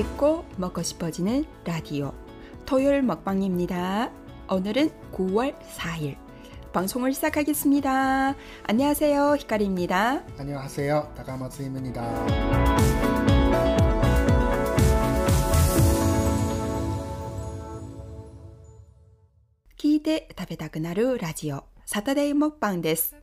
듣고 먹고 싶어지는 라디오 토요일 먹방입니다. 오늘은 9월 4일 방송을 시작하겠습니다. 안녕하세요. 히카리입니다. 안녕하세요. 다가마츠입니다. 聞いて食べたくなるラジオサタデーモッパンです。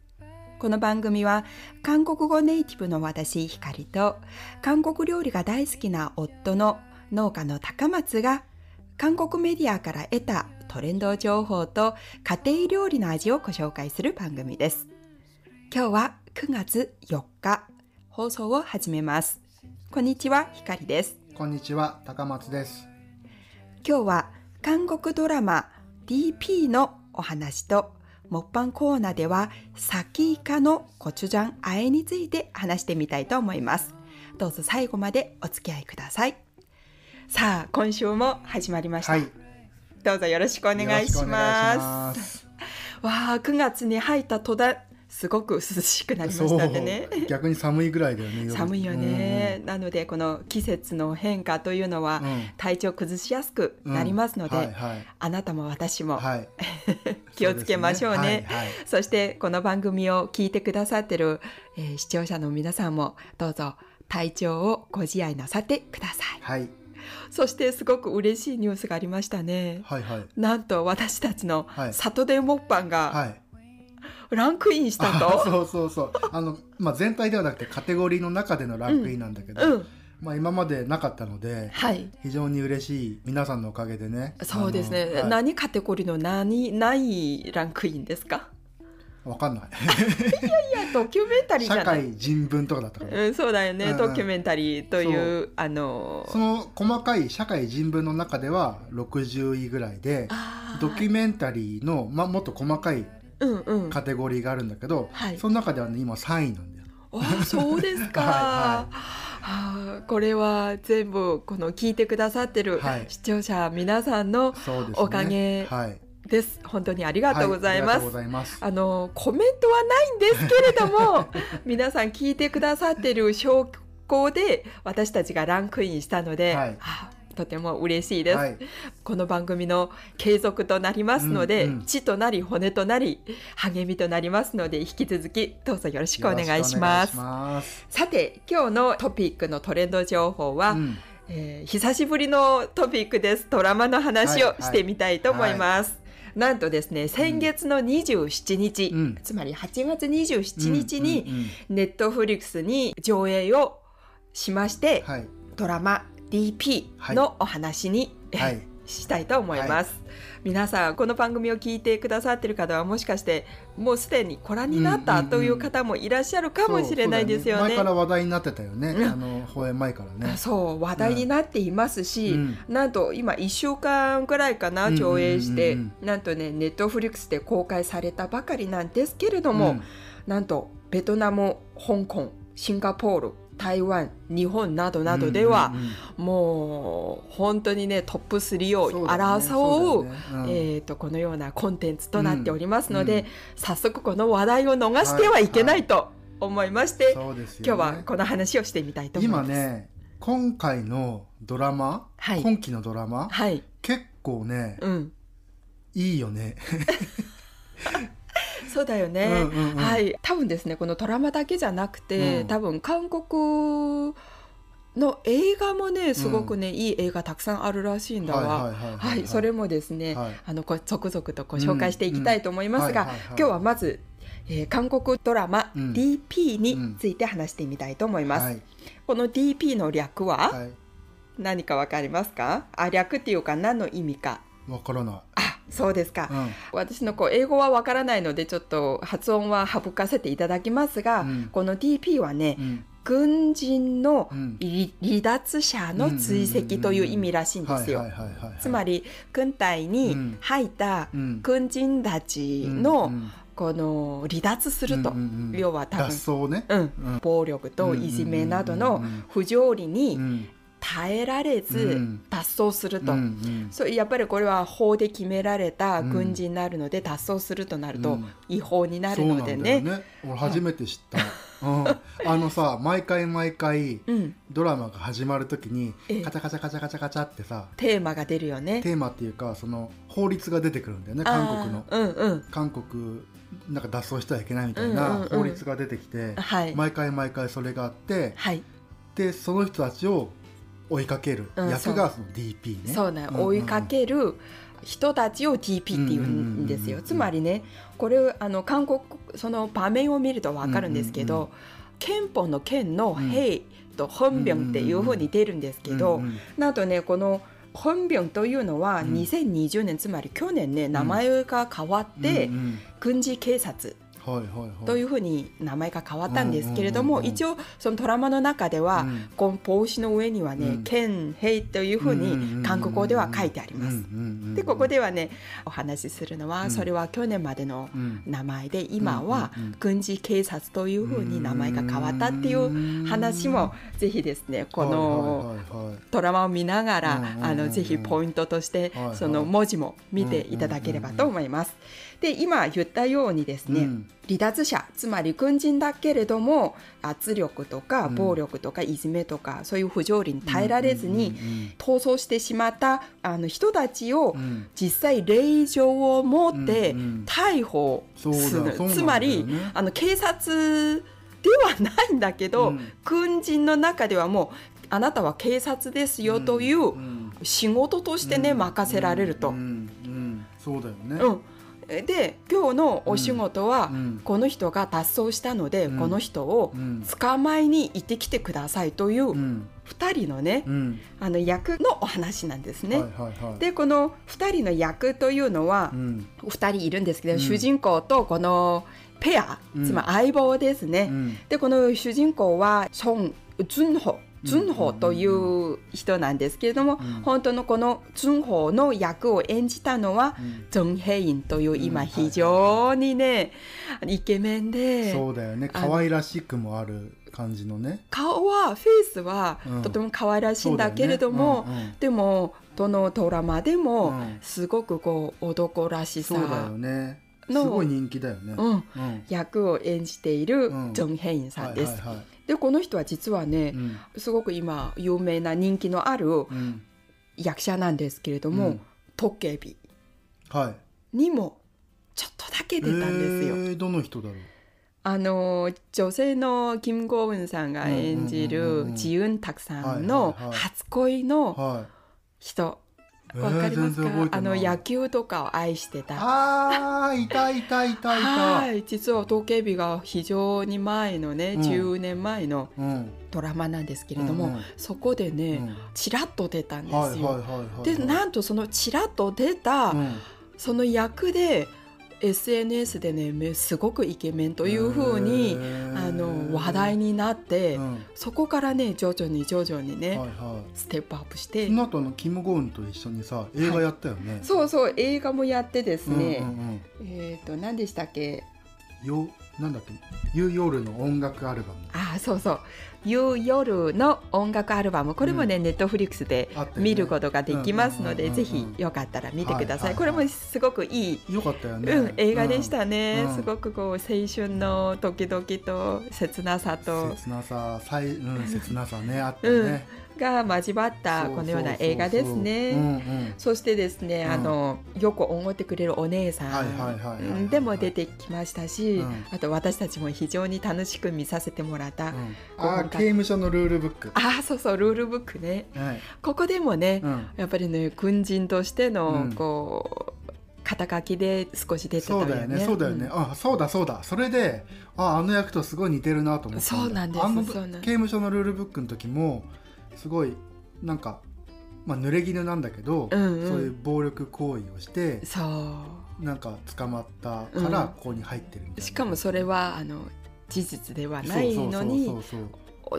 この番組は韓国語ネイティブの私ひかりと韓国料理が大好きな夫の農家の高松が韓国メディアから得たトレンド情報と家庭料理の味をご紹介する番組です。今日は9月4日放送を始めます。こんにちは、ひかりです。こんにちは、高松です。今日は韓国ドラマ DP のお話と木版コーナーではサキイカのコチュジャンあえについて話してみたいと思います。どうぞ最後までお付き合いください。さあ、今週も始まりました。はい。よどうぞよろしくお願いしま。ますす。わあ、9月に入った途端、すごく涼しくなりましたんでね。逆に寒いぐらいだよね。夜寒いよね、なのでこの季節の変化というのはうん体調崩しやすくなりますので、うんはいはいあなたも私も、うんはい。気をつけましょうねねはいはいそしてこの番組を聞いてくださってる、えー視聴者の皆さんもどうぞ体調をご自愛なさってくださいはい。そしてすごく嬉しいニュースがありましたね、はいはい。なんと私たちのはいサトデーモッパンがはい。ランクインしたあと、そうそうそう。あの、まあ、全体ではなくてカテゴリーの中でのランクインなんだけど、うん。まあ、今までなかったので、はい。非常に嬉しい皆さんのおかげでね。そうですね、はい。何カテゴリーの何何ランクインですか？わかんない。いやドキュメンタリー社ない。会人文とかだったから。うん、そうだよね、うんうん。ドキュメンタリーというあのその細かい社会人文の中では60位ぐらいで、ドキュメンタリーの、まあ、もっと細かいうんうんカテゴリーがあるんだけど、はいその中ではね、今3位なんだよ。あそうですか、はいはあこれは全部この聞いてくださってるはい視聴者皆さんの。おかげはい。です、本当にありがとうございます、はいます。あのコメントはないんですけれども 皆さん聞いてくださってる証拠で私たちがランクインしたので、はいあとても嬉しいです、はい。この番組の継続となりますので、うんうん。血となり骨となり励みとなりますので引き続きどうぞよろしくお願いします。さて今日のトピックのトレンド情報は、うん。えー久しぶりのトピックです。ドラマの話をしてみたいと思います、なんとですね先月の27日、うん。つまり8月27日に、ネットフリックスに上映をしまして、はい。ドラマ DP のお話に、はい。したいと思います、皆さんこの番組を聞いてくださっている方はもしかしてもうすでにご覧になったという方もいらっしゃるかもしれないですよね。前から話題になってたよね。うん。あの、放映前からね。そう話題になっていますし、うん。なんと今1週間ぐらいかな上映して、なんとねネットフリックスで公開されたばかりなん。ですけれども、うんなんとベトナム香港シンガポール台湾日本などなどでは、うんうん。うんもう本当にねトップ3を争うそうだね。うん。えー、とこのようなコンテンツとなっておりますので、早速この話題を逃してはいけないと思いまして、そうですよね。今日はこの話をしてみたいと思います。今ね、今回のドラマ、はい。今期のドラマ、はい、結構ね、うん、いいよね。そうだよね、うんうんうんはい多分ですねこのドラマだけじゃなくて、うん多分韓国の映画もねすごくね、いい映画たくさんあるらしいんだわ。はいそれもですね、はいあのこ続々とご紹介していきたいと思いますが、今日はまず、えー韓国ドラマ、うん DP について話してみたいと思います。はい。この DP の略ははい。何かわかりますか？あ略っていうか何の意味か。わからない。あ、そうですか。うん。私のこう英語はわからないのでちょっと発音は省かせていただきますが、うん。この DP はね、うん。軍人のうん。離離脱者の追跡という意味らしいんですよ。つまり軍隊に入ったうん。軍人たちうんのうん。この離脱すると、要は多分ね。うん。うん。暴力といじめなどの不条理にうん耐えられうずん脱走すると、うんうんそうやっぱりこれは法で決められた軍人になるので、脱走するとなるとうん違法になるそうなんだよのでね,、ね。俺初めて知った。うん、あのさ毎回毎回うん、ドラマが始まるときにええカチャカチャカチャカチャカチャってさテーマが出るよね。テーマっていうかその法律が出てくるんだよね韓国のうんうん。韓国なんか脱走してはいけないみたいうんうんなうん法律が出てきて、はい。毎回毎回それがあってはい。でその人たちを追いかける。うん役が DP ね。そうね、追いかける人たちを TP って言うんですよ。つまりね、これあの韓国その場面を見るとわかるんですけど、憲法の憲の兵と本病っていうふうに出るんですけど、なんとねこの本病というのはうん。2020年、つまり去年ね名前が変わって、軍事警察というふうに名前が変わったんですけれども、一応そのドラマの中では、うん。この帽子の上にはねうん「剣兵」というふうに韓国語では書いてあります。でここではねお話しするのは、うん。それは去年までのうん名前で今は軍事警察というふうに名前が変わったっていう話もぜひですねこのドラマを見ながら、あのぜひポイントとして、その文字も見ていただければと思います。で今言ったようにですね、うん。離脱者つまり軍人だけれども圧力とかうん。暴力とかいじめとか、そういう不条理に耐えられずに、うんうん逃走してしまったあの人たちをうん。うん実際令状を持ってうんうん。逮捕する、うなんだよね。つまりあの警察ではないんだけど、うん。軍人の中ではもうあなたは警察ですよといううん。仕事としてね、任せられると。うん。うん。そうだよね。うんで今日のお仕事は、うんこの人が脱走したので、うん。この人をうん。捕まえに行ってきてくださいといううん。2人のね、うん。あの役のお話なんですね。でこの2人の役というのは、うん。2人いるんですけど、うん。主人公とこのペア、うん。つまり相棒ですね。うん。でこの主人公はソン・ジュンホという人なんですけれども、うん。本当のこのジュンホの役を演じたのは、うん。ジョン・ヘインという今うん。非常にね、イケメンで。そうだよね。可愛らしくもある感じのね。顔はフェイスはうん。とても可愛らしいんだけれども、そうだよね。でもどのドラマでもうん。すごくこう男らしさそうだよね。すのごい人気だよね。うん。うん。役を演じているうん。ジョン・ヘインさんです。はいはいはいでこの人は実はね、うん。すごく今有名な人気のあるうん。役者なんですけれども、うん。トッケビ。はい。にもちょっとだけ出たんですよ。えーどの人だろう？あの女性のキム・ゴウンさんが演じるジウンタクさんの初恋のは人、いわかりますか、えーあの野球とかを愛してた。あーいたいたいたいた。はい実は統計日が非常に前のね、うん。10年前のうん。ドラマなんですけれども、うんうん。そこでうね、ん。ちらっと出たんですよ。でなんとそのちらっと出た、うん。その役で SNS でねめすごくイケメンというふうに、あの話題になって、うん。そこからね徐々に徐々にね、はいはい。ステップアップして。その後のキム・ゴウンと一緒にさ映画やったよね、そうそう映画もやってですね、うんうんえっ、と何でしたっけ？うん、よなんだっけ「ユーヨールの音楽アルバム。あーそうそう「夕夜の音楽アルバム」これもね、ネットフリックスで見ることができますので、うんうんうんうんぜひよかったら見てください、はいはいはいこれもすごくいいよかったよね、うん、映画でしたね、うんすごくこう青春のドキドキと切なさと。切なささい、うん、切なさねあったね、が交わったこのような映画ですね。そしてですね、うん。あのよく思ってくれるお姉さん。でも出てきましたし、うん。あと私たちも非常に楽しく見させてもらった、あー刑務所のルールブック。ああそうそうルールブックね。はい。ここでもね、うん。やっぱりね軍人としての、うん。こう肩書きで少し出てたよね。そうだよねそうだよね、あそうだそうだ。それでああの役とすごい似てるなと思ったそうなんですあのそうなんです。刑務所のルールブックの時もすごいなんかまあ濡れ衣なんだけど、うんうん。そういう暴力行為をしてそう。なんか捕まったからここに入ってるみたいな、しかもそれはあの事実ではないのに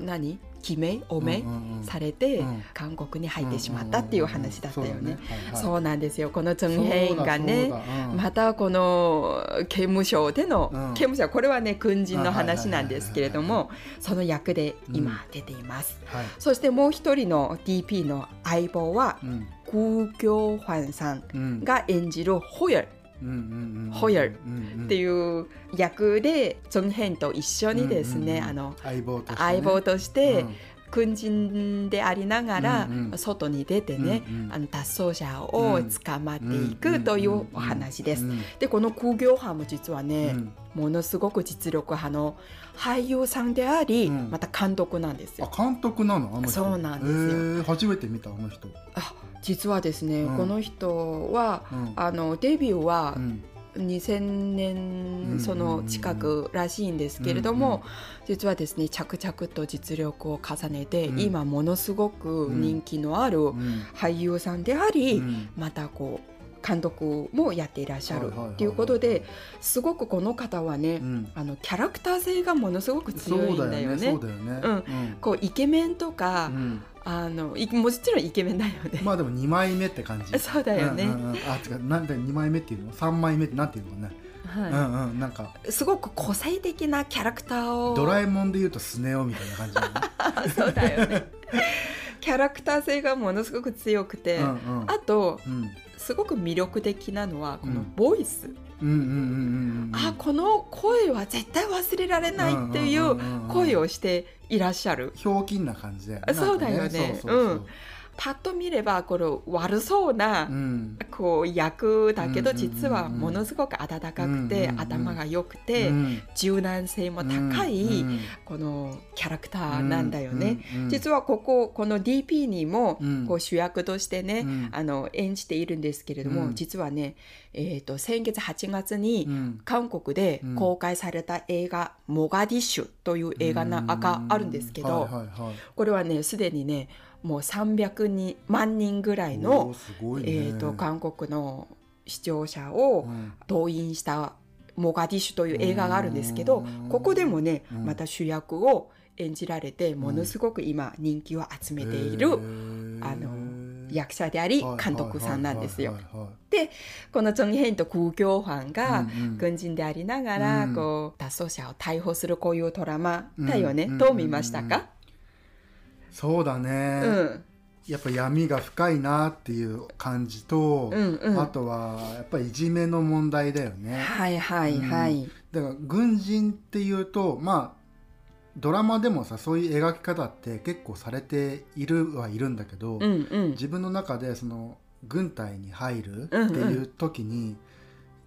何？偽名お名、うんうんうん。されて、うん。韓国に入ってしまったっていう話だったよね。そうなんですよ。このチョンヘインがねまたこの刑務所での、うん。刑務所これはね軍人の話なんですけれどもその役で今出ています、はい。そしてもう一人の DP の相棒はうん。グーギョウファンさんうん。が演じるホヨルホヤル。っていう役でチョンヘンと一緒にですね、相棒として軍人でありながら、外に出てね、うんうんあの脱走者を捕まっていくというお話です。うんでこの空業派も実はね、うん。ものすごく実力派の俳優さんであり、うん。また監督なんですよ。あ監督なの？あの人。そうなんですよ。初めて見たあの人、あ実はですね、うん。この人はうん。あのデビューはうん。2000うん。年その近くらしいんですけれども、実はですね着々と実力を重ねて、うん。今ものすごく人気のあるうん。俳優さんであり、うん。またこう監督もやっていらっしゃるっていうことですごくこの方はね、うん。あのキャラクター性がものすごく強いんだよね。そうだよね。うん。うん。こうイケメンとか、うんあのいもちろんイケメンだよね。まあでも2枚目って感じ。そうだよね。んうんうん。あ違う。なんで2枚目っていうの？3枚目ってなんていうのかね、はい。うんうん。なんか。すごく個性的なキャラクターを。ドラえもんでいうとスネ夫みたいな感じだね。あ そうだよね。キャラクター性がものすごく強くて、うんうん。あとうん。すごく魅力的なのはこのうん。ボイス、うあこの声は絶対忘れられないっていう声をしていらっしゃる、ひょうきんな感じだよね。そうだよね。そうそうそう。うんパッと見ればこの悪そうな、うん。こう役だけど実はものすごく温かくて、頭が良くて、うん。柔軟性も高い、うんこのキャラクターなんだよね。実はこここの DP にもうん。こう主役としてね、うん。あの演じているんですけれども、うん。実はね、えー、と先月8月にうん。韓国で公開された映画「モガディッシュ」という映画ながあるんですけど、これはねすでにねもう300人万人ぐらいおのね。えー、と韓国の視聴者をうん動員した「モガディッシュ」という映画があるんですけどうん。ここでもねうん。また主役を演じられてものすごく今人気を集めているへー。あの役者であり監督さんなんですよ。はい。はいはい。はいこのチョン・ヘインと空教班がうんうん。軍人でありながら、うん。こう脱走者を逮捕するこういうドラマだよね、うんどう見ましたか、そうだうね、ん。やっぱ闇が深いなっていう感じと、うんうん。あとはやっぱりいじめの問題だよね。はいはいはい、だから軍人っていうとまあドラマでもさそういう描き方って結構されているはいるんだけど、うんうん。自分の中でその軍隊に入るっていう時に、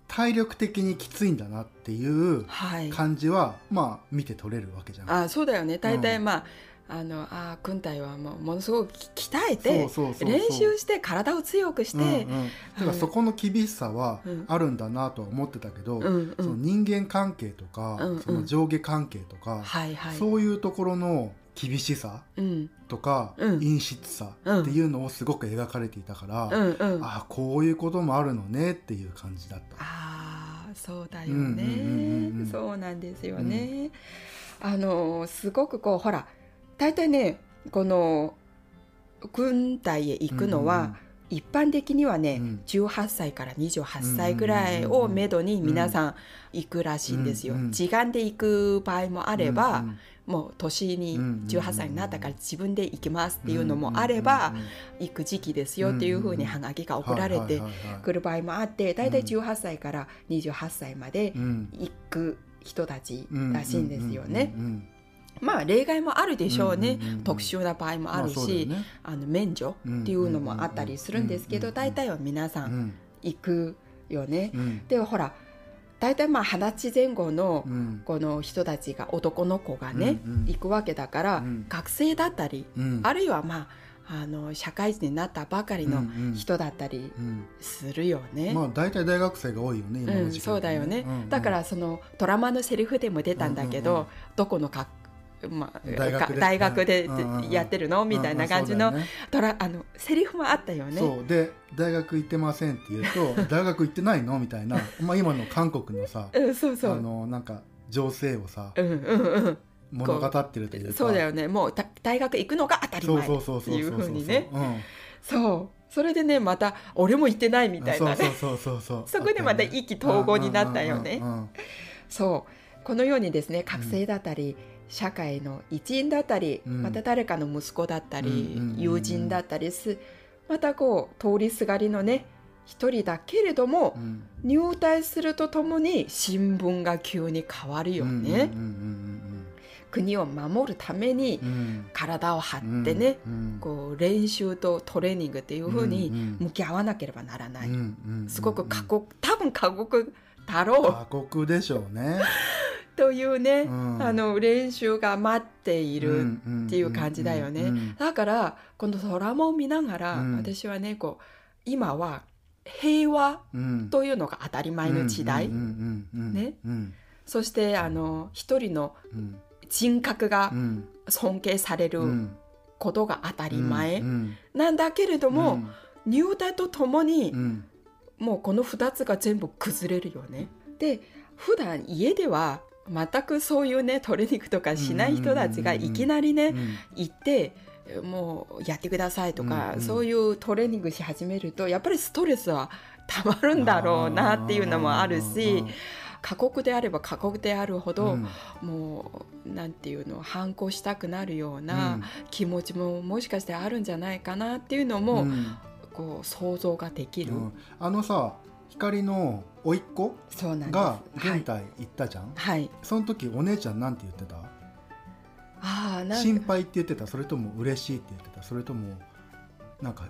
体力的にきついんだなっていうはい。感じはまあ見て取れるわけじゃん。あそうだよね。大体うん。まあ、あのあ軍隊はもうものすごく鍛えて練習して体を強くして、うんうん、だからそこの厳しさはうん。あるんだなとは思ってたけど、うんうん。その人間関係とか、うんうん。その上下関係とか、はいはい。そういうところの厳しさうん。とか、うん。陰湿さっていうのをすごく描かれていたから、うんうん。ああこういうこともあるのねっていう感じだった。ああそうだよね、うんうんうんうんうんそうなんですよね、あのすごくこうほら大体ねこの軍隊へ行くのは、一般的にはね、うん。18歳から28歳ぐらいをめどに皆さん行くらしいんですよ。うんうん時間で行く場合もああれば、もう年にうんうん18歳になったから自分で行きますっていうのもあれば、行く時期ですよっていうふうにハガキが送られてくる場合もあって大体18歳から28歳まで行く人たちらしいんですよね。まあ例外もあるでしょうね、うんうんうんうん。特殊な場合もあるし、あの免除っていうのもあったりするんですけど、うんうんうん大体は皆さん行くよね。うん。でほら大体まあ二十歳前後のうん。この人たちが男の子がね、うんうん。行くわけだから、うん。学生だったり、うん。あるいはまああの社会人になったばかりのうんうん。人だったりうん。するよね。まあ大体大学生が多いよね今うん、そうだよね、うんうんだからそのドラマのセリフでも出たんだけど、うんうんうん。どこのか、まあ、大学で。か大学でうんうんうん。やってるの？みたいな感じのうんあのセリフもあったよね。そう。で大学行ってませんって言うと 大学行ってないの？みたいな、まあ、今の韓国のさ うん、そうそあう。のなんか情勢をさうんうん物語ってるといううん、かそうだよね。もうた大学行くのが当たり前そうそうそうっていうふうにねう。んそう。それでねまた俺も行ってないみたいなね。そうそうそうそう そこでまた意気投合になったよね。うんうんうんうんそう。このようにですね学生だったり、社会の一員だったり、うん。また誰かの息子だったり、うんうんうんうん。友人だったりすまたこう通りすがりのね一人だけれども、うん。入隊するとともに新聞が急に変わるよね、国を守るために体を張ってね、うんこう練習とトレーニングっていうふうに向き合わなければならない、うんうんうん。すごく過酷多分過酷だろう過酷でしょうね。というね、うん。あの練習が待っている、っっていう感じだよね。だからこのドラマを見ながら、うん。私はねこう今は平和というのが当たり前の時代、ね。うん。そしてあの一人のうん。人格がうん。尊敬されるうん。ことが当たり前うんなんだけれども、うん。入隊とともにうんもうこの2つが全部崩れるよね。で普段家では全くそういうねトレーニングとかしない人たちがいきなりねうん行ってもうやってくださいとか、うんうんそういうトレーニングし始めるとやっぱりストレスはたまるんだろうなっていうのもあるし過酷であれば過酷であるほど、もうなんていうの反抗したくなるような気持ちももしかしてあるんじゃないかなっていうのも、うんこう想像ができる、うん。あのさ光の甥っ子そうなんです。がはい、軍隊行ったじゃん？はい、その時お姉ちゃんなんて言ってた？ああなんか。心配って言ってた？それとも嬉しいって言ってた？それともなんか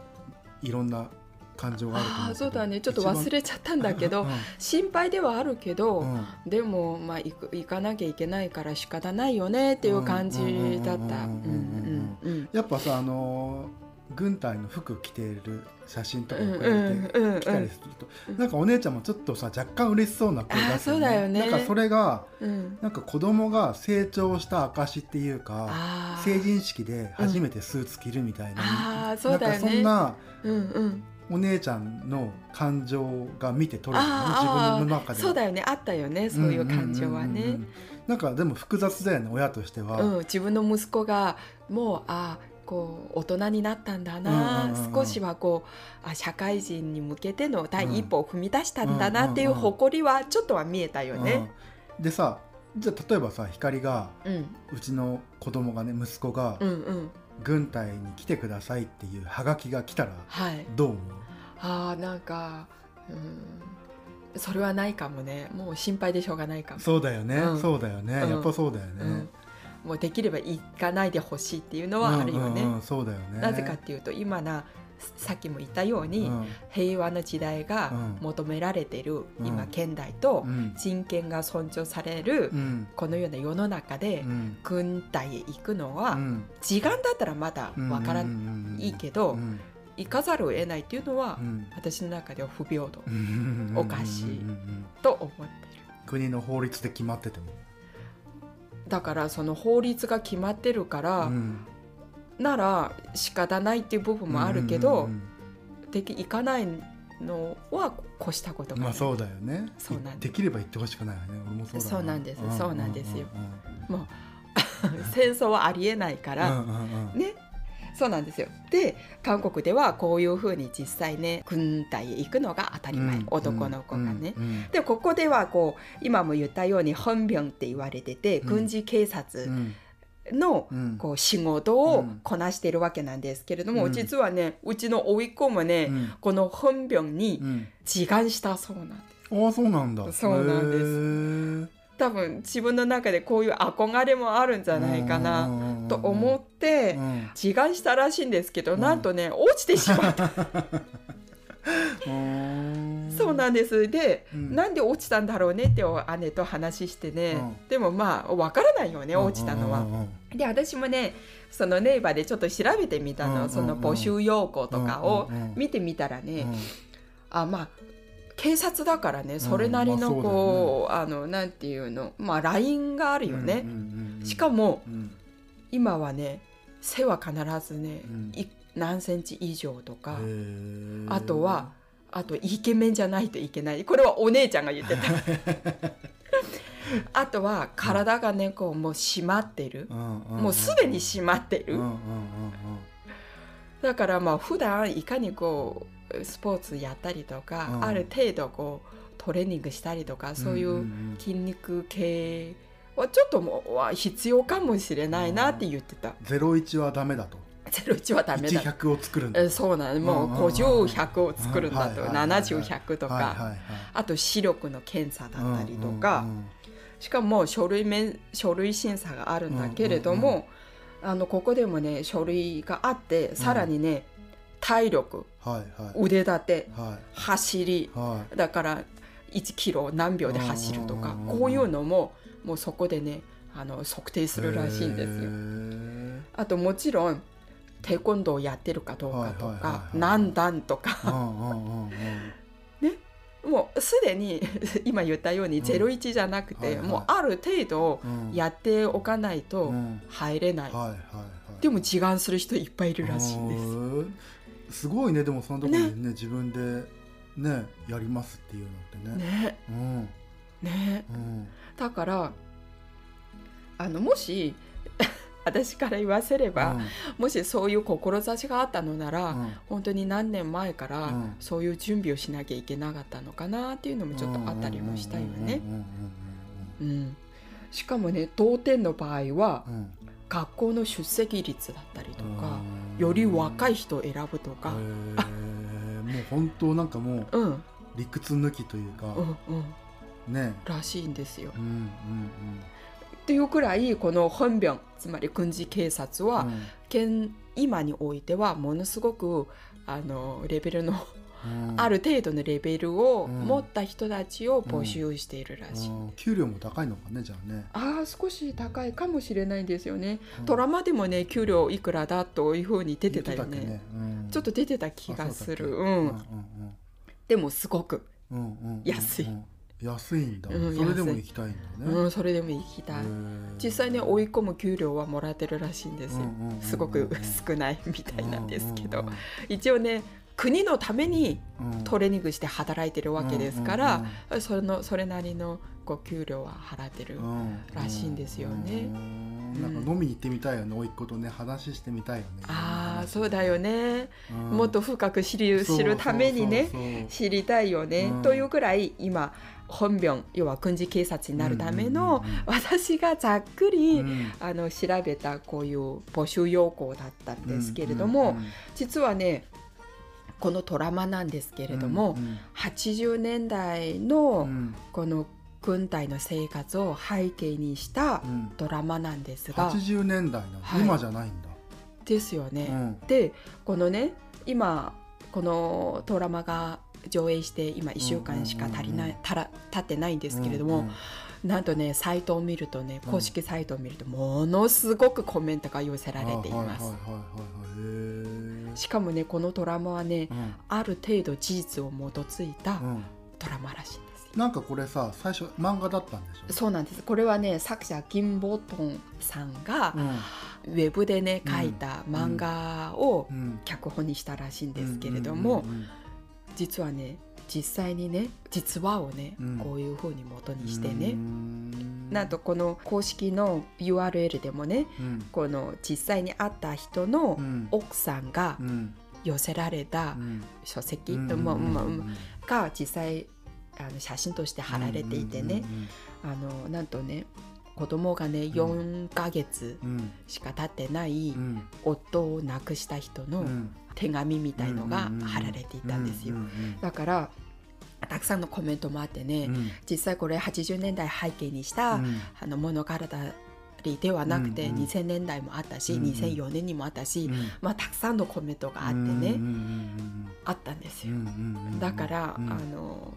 いろんな感情があるああそうだね。ちょっと忘れちゃったんだけどうん。心配ではあるけど、うん。でもまあ行く行かなきゃいけないから仕方ないよねっていう感じだった。うんうんうんうん。やっぱさあのー軍隊の服着てる写真とか送うんうられてんうん。来たりすると、なんかお姉ちゃんもちょっとさ若干嬉しそうな声出すあーそうだよね。なんかそれがうん。なんか子供が成長した証っていうか成人式で初めてスーツ着るみたいな、うだよね。なんかそんなうんうん。お姉ちゃんの感情が見て取れるのね自分の中でそうだよね。あったよねそういう感情はね。うんうんうんうん。なんかでも複雑だよね親としては、うん、自分の息子がもうあこう大人になったんだな、うんうんうんうん。少しはこうあ社会人に向けての第一歩を踏み出したんだなっていう誇りはちょっとは見えたよね。うんでさじゃあ例えばさ光がうん、うちの子供がね息子がうん、うん、軍隊に来てくださいっていうハガキが来たらはい。どう思う？あーなんか、うん、それはないかもね。もう心配でしょうがないかも。そうだよね、うん。そうだよね、うん。やっぱそうだよね、うん、もうできれば行かないでほしいっていうのはあるよね。うんうんうんそうだよね。なぜかっていうと今なさっきも言ったように、うん。平和な時代がうん。求められているうん。今現代とうん。人権が尊重されるうん。このような世の中でうん。軍隊へ行くのはうん。時間だったらまだわからないいけどうん。行かざるを得ないっていうのはうん。私の中では不平等うん。おかしいと思ってる。国の法律で決まってても、だからその法律が決まってるからうん。なら仕方ないっていう部分もあるけどうんでき行かないのは越したことまあそうだよね。そうなんできれば言ってほしくないよね。俺もそうだそうなんですそうなんですよ。うんもう 戦争はありえないから、うんうんうんうん。ねそうなんですよ。で韓国ではこういうふうに実際ね軍隊へ行くのが当たり前、うん。男の子がね、うん。うん。でここではこう今も言ったように本병って言われてて、うん。軍事警察うん。のうん。こう仕事をこなしているわけなんですけれども、うん。実はねうちの甥っ子もね、うん。この本병にうん。志願したそうなんです。ああそうなんだ。そうなんです多分自分でここういう憧れもあるんじゃないかなと思ってうん。志願したらしいんですけど、うん。なんとね落ちてしまった。う んそうなんです。で、うん。なんで落ちたんだろうねって姉と話してね、うん。でもまあわからないよね落ちたのは。で私もねそのネイバーでちょっと調べてみたの、その募集要項とかを見てみたらね、うん。あまあ警察だからねそれなりのこう,、あのなんていうのまあラインがあるよね、しかもうん。今はね背は必ずね、何センチ以上とかあとはあとイケメンじゃないといけない。これはお姉ちゃんが言ってた。あとは体がねこうもう締まってる、もうすでに締まってる、だからまあ普段いかにこうスポーツやったりとか、うん。ある程度こうトレーニングしたりとかそういんうん。筋肉系はちょっともうは必要かもしれないなって言ってた、ゼロ一はダメだと。01はダメだ。1100を作るんだ。えそうなのもううんうんうん。50、100を作るんだと、はいはいはいはい70、100とか、あと視力の検査だったりとか、しかも書類面書類審査があるんだけれども、あのここでもね書類があってさらにね、体力はいはい。腕立ては走りいはい。だから1キロ何秒で走るとか、こういうのももうそこでねあの測定するらしいんですよ。あともちろんテコンドーをやってるかどうかとかはい何段とうんかうんうんうん。もうすでに 今言ったようにうん。01じゃなくて、もうある程度うんやっておかないとうん。入れない、でも志願する人いっぱいいるらしいんです。すすごいねでもそのところにね自分でねやりますっていうのってね。ね。うん。ね。うん。だからあのもし 私から言わせれば、もしそういう志があったのなら、うん。本当に何年前からうん。そういう準備をしなきゃいけなかったのかなっていうのもちょっとあったりもしたよね。うんうんうんしかもね同点の場合はうんうんうん学校の出席率だったりとか、うん。より若い人を選ぶとか、もう本当なんかもううん、うん理屈抜きというかうんね。らしいんですよ。うんうんっていうくらいこの本病つまり軍事警察は、うん。現今においてはものすごくあのレベルのうんある程度のレベルをうん持った人たちを募集しているらしい。うん給料も高いのかねじゃあねああ少し高いかもしれないですよね。うんドラマでもね給料いくらだというふうに出てたよね。言ってっけうんちょっと出てた気がする。うんん。でもすごく、うんうんうんうん安いうん安いんだうんそれでも行きたいんだねうん、それでも行きたい。実際ね追い込む給料はもらってるらしいんですようんうんうんうん。すごく少ないみたいなんですけどうんうん、一応ね国のためにうん。トレーニングして働いてるわけですから、うんそのそれなりのこう給料は払ってる。うん。らしいんですよね。うん。なんか飲みに行ってみたいよね。甥っ子とね話してみたいよね。ああそうだよね、うん。もっと深く知る知るためにね知りたいよね、うん。というくらい今本病要は軍事警察になるための、私がざっくり、うん。あの調べたこういう募集要項だったんですけれども、実はねこのトラマなんですけれども、うん80年代のうん。この軍隊の生活を背景にしたうん。ドラマなんですが、80年代なのはい。今じゃないんだ。ですよね。うん。でこのね今このドラマが上映して今1週間しか足りない、うんうんうんたら経ってないんですけれども、うんなんとねサイトを見るとねうん。公式サイトを見るとものすごくコメントが寄せられています。しかもねこのドラマはねえうん。ある程度事実を基づいたうん。ドラマらしいんですよ。なんかこれさ最初漫画だったんでしょ？そうなんです。これはね作者金ボトンさんがうウェブでね書いた漫画を脚本にしたらしいんですけれども、実はね実際にね実話をね、うん。こういうふうに元にしてうね、ん。なんとこの公式の URL でもねうん。この実際に会った人のうん。奥さんがうん。寄せられたうん。書籍、が実際あの写真として貼られていてね、あのなんとね子供がね4ヶ月しか経ってないうん。夫を亡くした人のうん。手紙みたいのが貼られていたんですよ。う。んだからたくさんのコメントもあってね、うん。うん実際これ80年代背景にした、うん。あの物語ではなくて、うんうん2000年代もあったし、うんうん。2004年にもあったし、うん。まあ、たくさんのコメントがあってね、あったんですよ。だから、うん。あの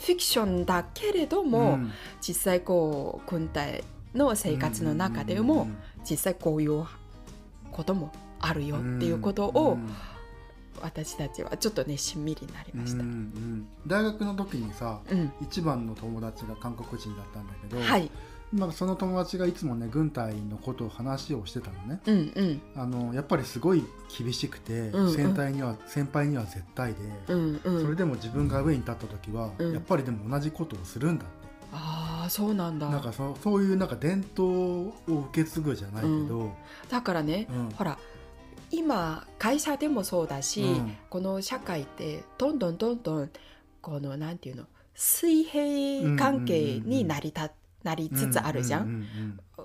フィクションだけれども、うん。実際こう軍隊の生活の中でも、実際こういうこともあるよっていうことを、うん私たちはちょっとねしんみりになりました。うんうん。大学の時にさうん。一番の友達が韓国人だったんだけど、はい、まあ、その友達がいつもね軍隊のことを話をしてたのね。うんうん。あのやっぱりすごい厳しくて、うんうん。先輩には先輩には絶対で、うんうん、それでも自分が上に立った時は、うん。やっぱりでも同じことをするんだって、ああそうなんだ。なんかそそういうなんか伝統を受け継ぐじゃないけど、だからね、うん。ほら今会社でもそうだし、うん。この社会ってどんどんどんどんこのなんていうの水平関係になりた、なりつつあるじゃん。う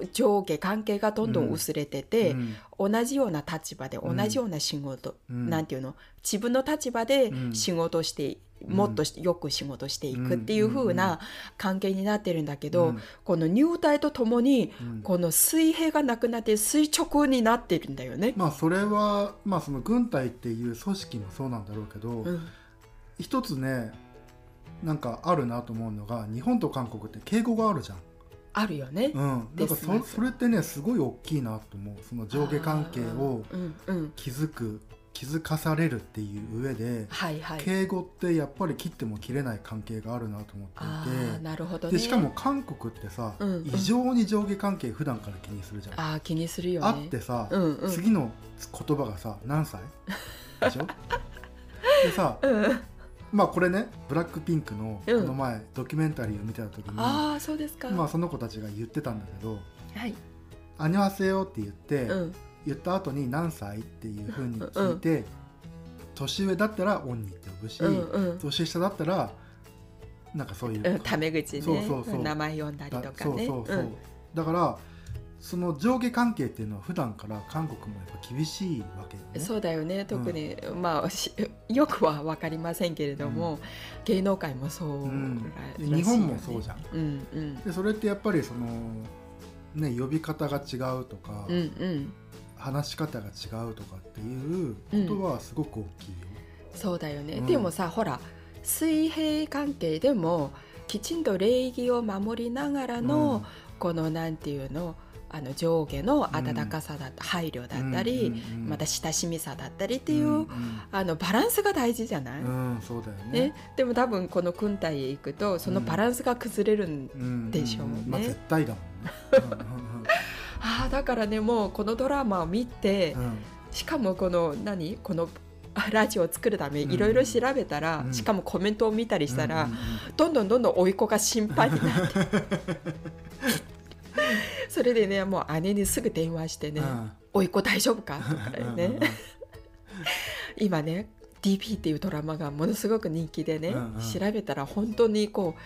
う上下関係がどんどん薄れてて、うん同じような立場で同んじような仕事、うん。なんていうの？自分の立場でうん。仕事して、ん。もっとしよく仕事していくっていう風な関係になってるんだけど、うん。この入隊とともにうん。この水平がなくなって垂直になってるんだよね。まあそれはまあその軍隊っていう組織もそうなんだろうけど、うん。一つねなんかあるなと思うのが日本と韓国って敬語があるじゃん。あるよね。うん、だからそそれってねすごい大きいなと思うその上下関係をあーうんうん、気づかされるっていう上で、はいはい。敬語ってやっぱり切っても切れない関係があるなと思あっていーなるほどて、ね。でしかも韓国ってさ、うんうん異常に上下関係普段から気にするじゃん。あー気にするよね。あってさ、うんうん次の言葉がさ何歳？でしょ？でさうん、まあこれねブラックピンクのこうん。の前、ドキュメンタリーを見てた時にああそうですか。まあその子たちが言ってたんだけどはい。「アニョハセヨ」って言って、うん。言った後に何歳っていうふうに聞いて、年上だったら「オンニ」って呼ぶし、うんうん。年下だったらなんかそういう、うん、タメ口ね。そうそうそう。名前読んだりとだかね。そうそうそう、ん。だからその上下関係っていうのは普段から韓国もやっぱ厳しいわけよね。そうだよね。特に、まあしよくは分かりませんけれども、芸能界もそううん。日本もそうじゃん。うんうん。でそれってやっぱりそのね呼び方が違うとか、うんうん。話し方が違うとかっていうことはすごく大きいよ。そうだよね、うん。でもさほら水平関係でもきちんと礼儀を守りながらの、このなんていうのあの上下の温かさだった、配慮だったり、また親しみさだったりっていう、うんあのバランスが大事じゃない、そうだよね。ね。、でも多分この軍隊へ行くとそのバランスが崩れるん、うんでしょうね。まあ絶対だもんね。ああだからねもうこのドラマを見て、しかもこの何？このあ ラジオを作るためうん。いろいろ調べたら、うん。しかもコメントを見たりしたら、どんどんどんどん甥いっ子が心配になって それでねもう姉にすぐ電話してねうん「甥いっ子大丈夫か?」とかね。今ね DP っていうドラマがものすごく人気でね、調べたら本当にこう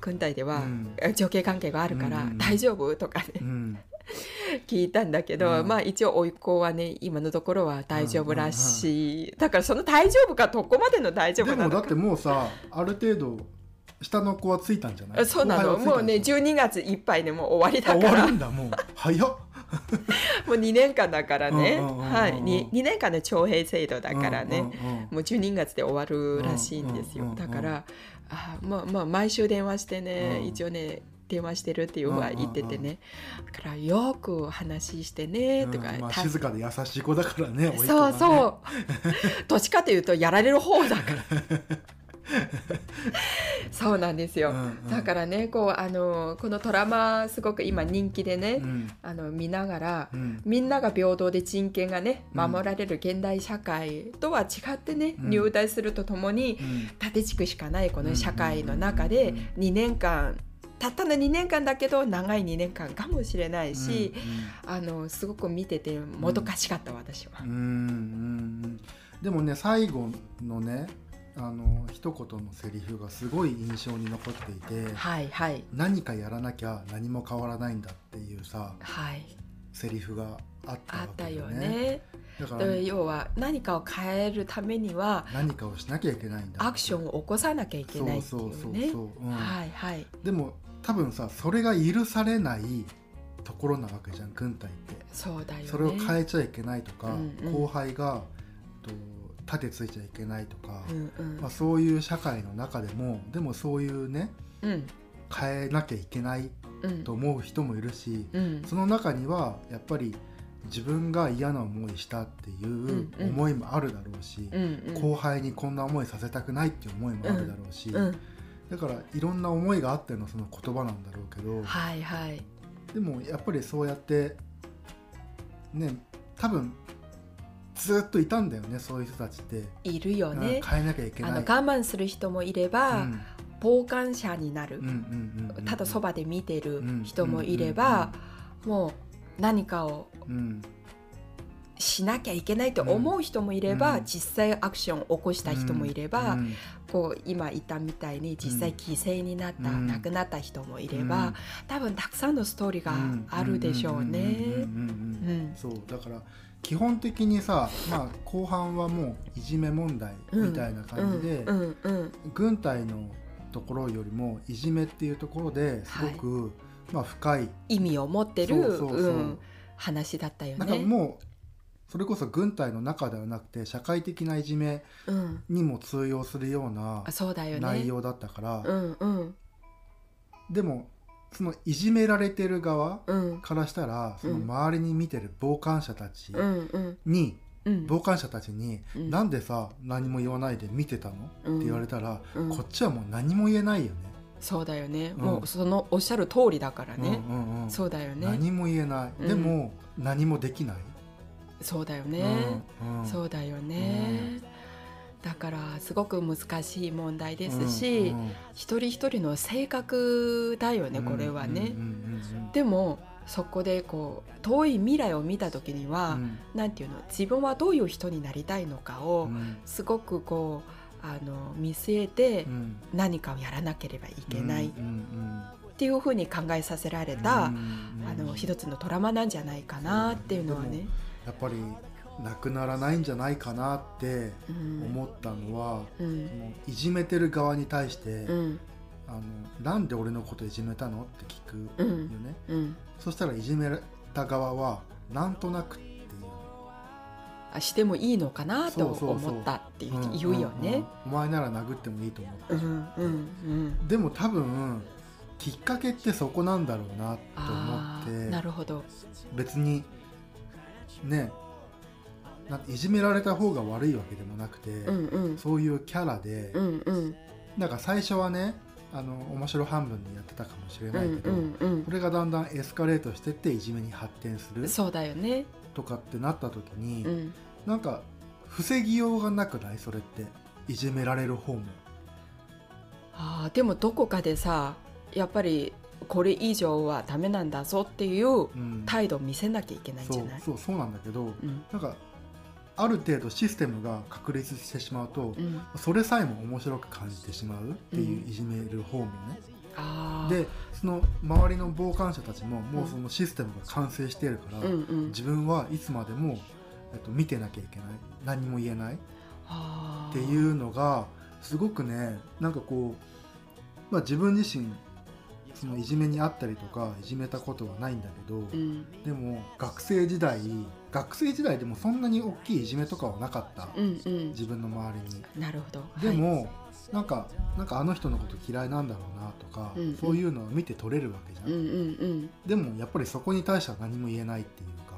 軍隊ではうん。女系関係があるから大丈夫？とかね。うん。聞いたんだけど、うん。まあ一応甥いっ子はね今のところは大丈夫らしい、だからその大丈夫かどこまでの大丈夫なのか。でもだってもうさある程度下の子はついたんじゃない？そうなの。もうねんじゃない12月いっぱいでもう終わりだから。わるんだもう早っ。もう2年間だからね、はい、2, 2年間の徴兵制度だからね、もう12月で終わるらしいんですよ、だからあまあまあ毎週電話してね、うん。一応ね電話してるっていうのは言っててね、だからよく話してねとか、うんまあ、た静かで優しい子だからね甥っ子そうそう。どっちかというとやられる方だから そうなんですよ、うんうん。だからねこうあのこのドラマすごく今人気でね、うん。あの見ながら、うん。みんなが平等で人権がねうん。守られる現代社会とは違ってね、うん。入隊するとともにうん。縦軸しかないこの社会の中でうん2年間たったの2年間だけど長い2年間かもしれないし、あのすごく見ててもどかしかった、私は。うん。うんうん。でもね最後のねあの一言のセリフがすごい印象に残っていてはいはい。何かやらなきゃ何も変わらないんだっていうさはい。セリフがあったよね。ね。だからで要は何かを変えるためには何かをしなきゃいけないんだアクションを起こさなきゃいけないっていそうね。でも多分さそれが許されないところなわけじゃん軍隊って。そうだよね。それを変えちゃいけないとか、うんうん。後輩がと盾ついちゃいけないとか、うんうん。まあ、そういう社会の中でもでもそういうねうん。変えなきゃいけないうん。と思う人もいるし、うん。その中にはやっぱり自分が嫌な思いしたっていううんうん。思いもあるだろうし、うんうん。後輩にこんな思いさせたくないっていう思いもあるだろうし、うん。だからいろんな思いがあってのその言葉なんだろうけど、はいはい。でもやっぱりそうやってね多分ずっといたんだよねそういう人たちって、いるようんね。変えなきゃいけない。あの我慢する人もいれば、うん。傍観者になる、ただそばで見てる人もいれば、もう何かをうんしなきゃいけないと思う人もいれば、うん。実際アクションを起こした人もいれば、うん。こう今言ったみたいに実際犠牲になった、うん。亡くなった人もいれば、うん。多分たくさんのストーリーがあるでしょうね。そうだから基本的にさ、まあ、後半はもういじめ問題みたいな感じで、うんうんうん軍隊のところよりもいじめっていうところですごく、まあ、深い。意味を持ってるそうそうそう。うん話だったよなんかね。もうそれこそ軍隊の中ではなくて社会的ないじめうん、にも通用するようなあそうだよね。内容だったから、うんうん。でもそのいじめられてる側うん。からしたらその周りに見てる傍観者たちに、うん。傍観者たちに、うん。なんでさ何も言わないで見てたの、うん。って言われたら、うん。こっちはもう何も言えないよね。そうだよね、うん。もうそのおっしゃる通りだからね、そうだよね。何も言えない、うん。でも何もできない、そうだよね、そうだよね、だからすごく難しい問題ですし、うんうん一人一人の性格だよねこれはね、でもそこでこう遠い未来を見た時には、うん。なんていうの自分はどういう人になりたいのかをうん。すごくこうあの見据えてうん。何かをやらなければいけない。っていうふうに考えさせられうんた、うん。あの一つのトラウマなんじゃないかなっていうのはね。やっぱりなくならないんじゃないかなってうん。思ったのは、うん。そのいじめてる側に対して、うん。あのなんで俺のこといじめたのって聞くうよね、ん。うん。そしたらいじめた側はなんとなくっていう。あしてもいいのかなと思ったって言うよね。お前なら殴ってもいいと思ったでも多分きっかけってそこなんだろうなと思って。なるほど。別にねなんいじめられた方が悪いわけでもなくて、うんうん。そういうキャラで、うんうん。なんか最初はねあの面白半分でやってたかもしれうないけど、んうんうん。それがだんだんエスカレートしてっていじめに発展するそうだよね。とかってなった時に、うん。なんか防ぎようがなくないそれっていじめられる方も。あーでもどこかでさやっぱりこれ以上はダメなんだぞっていううん。態度を見せなきゃいけないんじゃない？そうそうなんだけど、うん。なんかある程度システムが確立してしまうと、うん。それさえも面白く感じてしまうっていううん。いじめる方もね、あー。でその周りの傍観者たちももうそのシステムが完成しているから、うんうん。自分はいつまでも、えっと、見てなきゃいけない。何も言えない。っていうのがすごくねなんかこう、まあ、自分自身そのいじめにあったりとかいじめたことはないんだけど、うん。でも学生時代学生時代でもそんなに大きいいじめとかはなかった、うんうん。自分の周りに。なるほど。でも、なんかなんかあの人のこと嫌いなんだろうなとか、うんうん。そういうのを見て取れるわけじゃん、はい、うんうんうん。でもやっぱりそこに対しては何も言えないっていうか。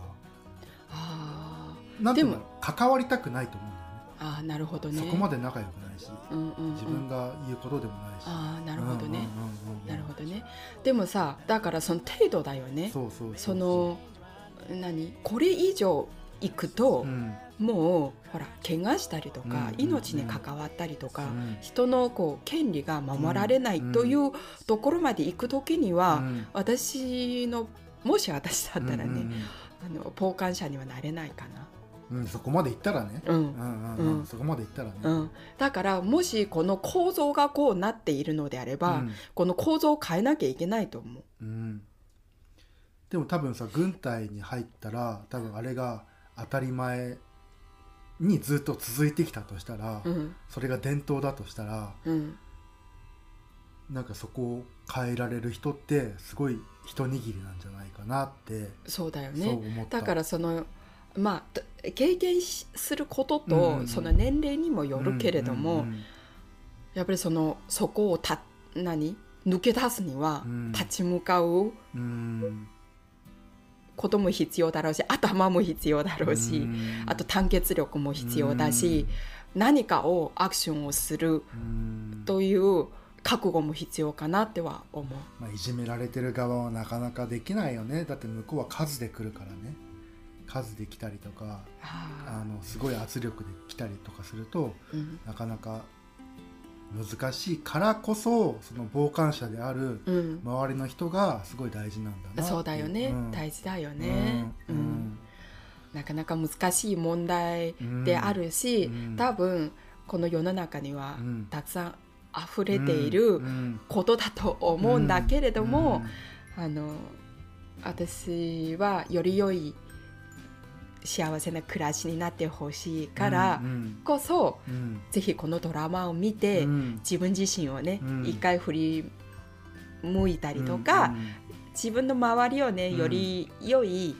あなんていうのでも。関わりたくないと思うんだよね。ーあーなるほどね。そこまで仲良くないし、うんうんうん。自分が言うことでもないし、ああなるほどね、うんうんうんうんなるほどね。でもさだからその程度だよね。そうそうそう。その何？これ以上いくとう、ん。もうほら怪我したりとか、命に関わったりとか、うん。人のこう権利が守られないというところまで行く時には、うん。私のもし私だったらね、うんあの傍観者にはなれないかな。うんうんそこまで行ったらね、うん。うんうんうん。うん。そこまで行ったらね、うん、だからもしこの構造がこうなっているのであれば、うん。この構造を変えなきゃいけないと思う。うんでも多分さ軍隊に入ったら多分あれが当たり前にずっと続いてきたとしたら、うん。それが伝統だとしたらうん。なんかそこを変えられる人ってすごい一握りなんじゃないかなって、そうだよね。だからそのまあ経験しすることと、うんうん。その年齢にもよるけれども、うんやっぱりそのそこをた何？抜け出すにはうん。立ち向かううんうんことも必要だろうし頭も必要だろうし、うん。あと団結力も必要だし、何かをアクションをするうん。という覚悟も必要かなっては思う。まあ、いじめられてる側はなかなかできないよね。だって向こうは数で来るからね。数で来たりとかああのすごい圧力で来たりとかするとーうん。なかなか難しいからこそその傍観者であるうん。周りの人がすごい大事なんだなっていそうだよね、うん。大事だよね。ううん。ん。なかなか難しい問題であるし、うん。多分この世の中にはうん。たくさん溢れているうん。ことだと思うんだけれども、うん。あの私はより良い幸せな暮らしになってほしいからうんこそ、うん。ぜひこのドラマを見て、うん。自分自身をね、うん。一回振り向いたりとか、自分の周りをねうん。より良い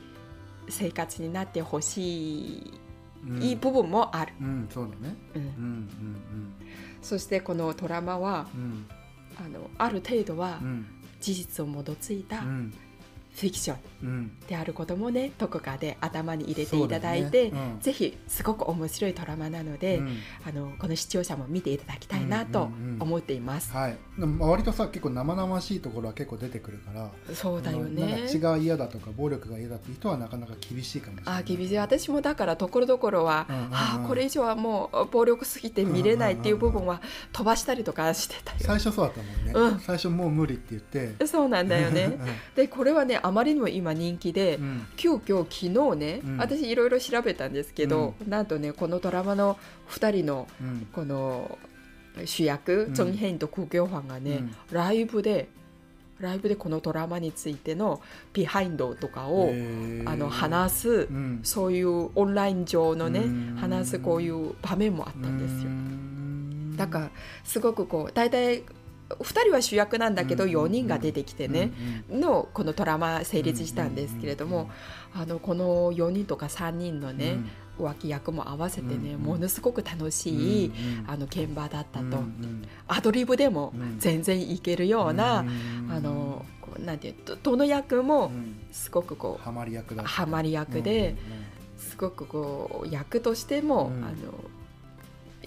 生活になってほしい、うん。いい部分もある、うんそうだね。うん。うんうんそしてこのドラマはうん。あのある程度はうん。事実を基づいたフうんィクションうん。であることもねどこかで頭に入れていただいて、うん。ぜひすごく面白いドラマなので、うん。あのこの視聴者も見ていただきたいなとうんうんうん。思っています。はい。でも割とさ結構生々しいところは結構出てくるからそうだよね。か血が嫌だとか暴力が嫌だって人はなかなか厳しいかもしれない。あ厳しい。私もだからところどころは、うんうんうん。あこれ以上はもう暴力すぎて見れないっていう部分は飛ばしたりとかしてたよ、最初そうだったもんね、うん。最初もう無理って言って。そうなんだよね。でこれはねあまりにも今人気で、うん。急遽昨日ね、うん。私いろいろ調べたんですけど、なんとねこのドラマの2人のうん。この主役、うん。チョン・ヘインとク・ギョファンがね、うん。ライブでライブでこのドラマについてのビハインドとかを、あの話す、うん。そういうオンライン上のね、うん。話すこういう場面もあったんですよ。よだからすごくこう大体2人は主役なんだけどうん4人が出てきてね、のこのドラマ成立したんですけれども、あのこの4人とか3人のね、脇役も合わせてね、うんものすごく楽しい、あの現場だったと、うんアドリブでもうん全然いけるような、うんあのなんていうどどの役もうん。すごくこうハマり役で、すごくこう役としても、うん。あの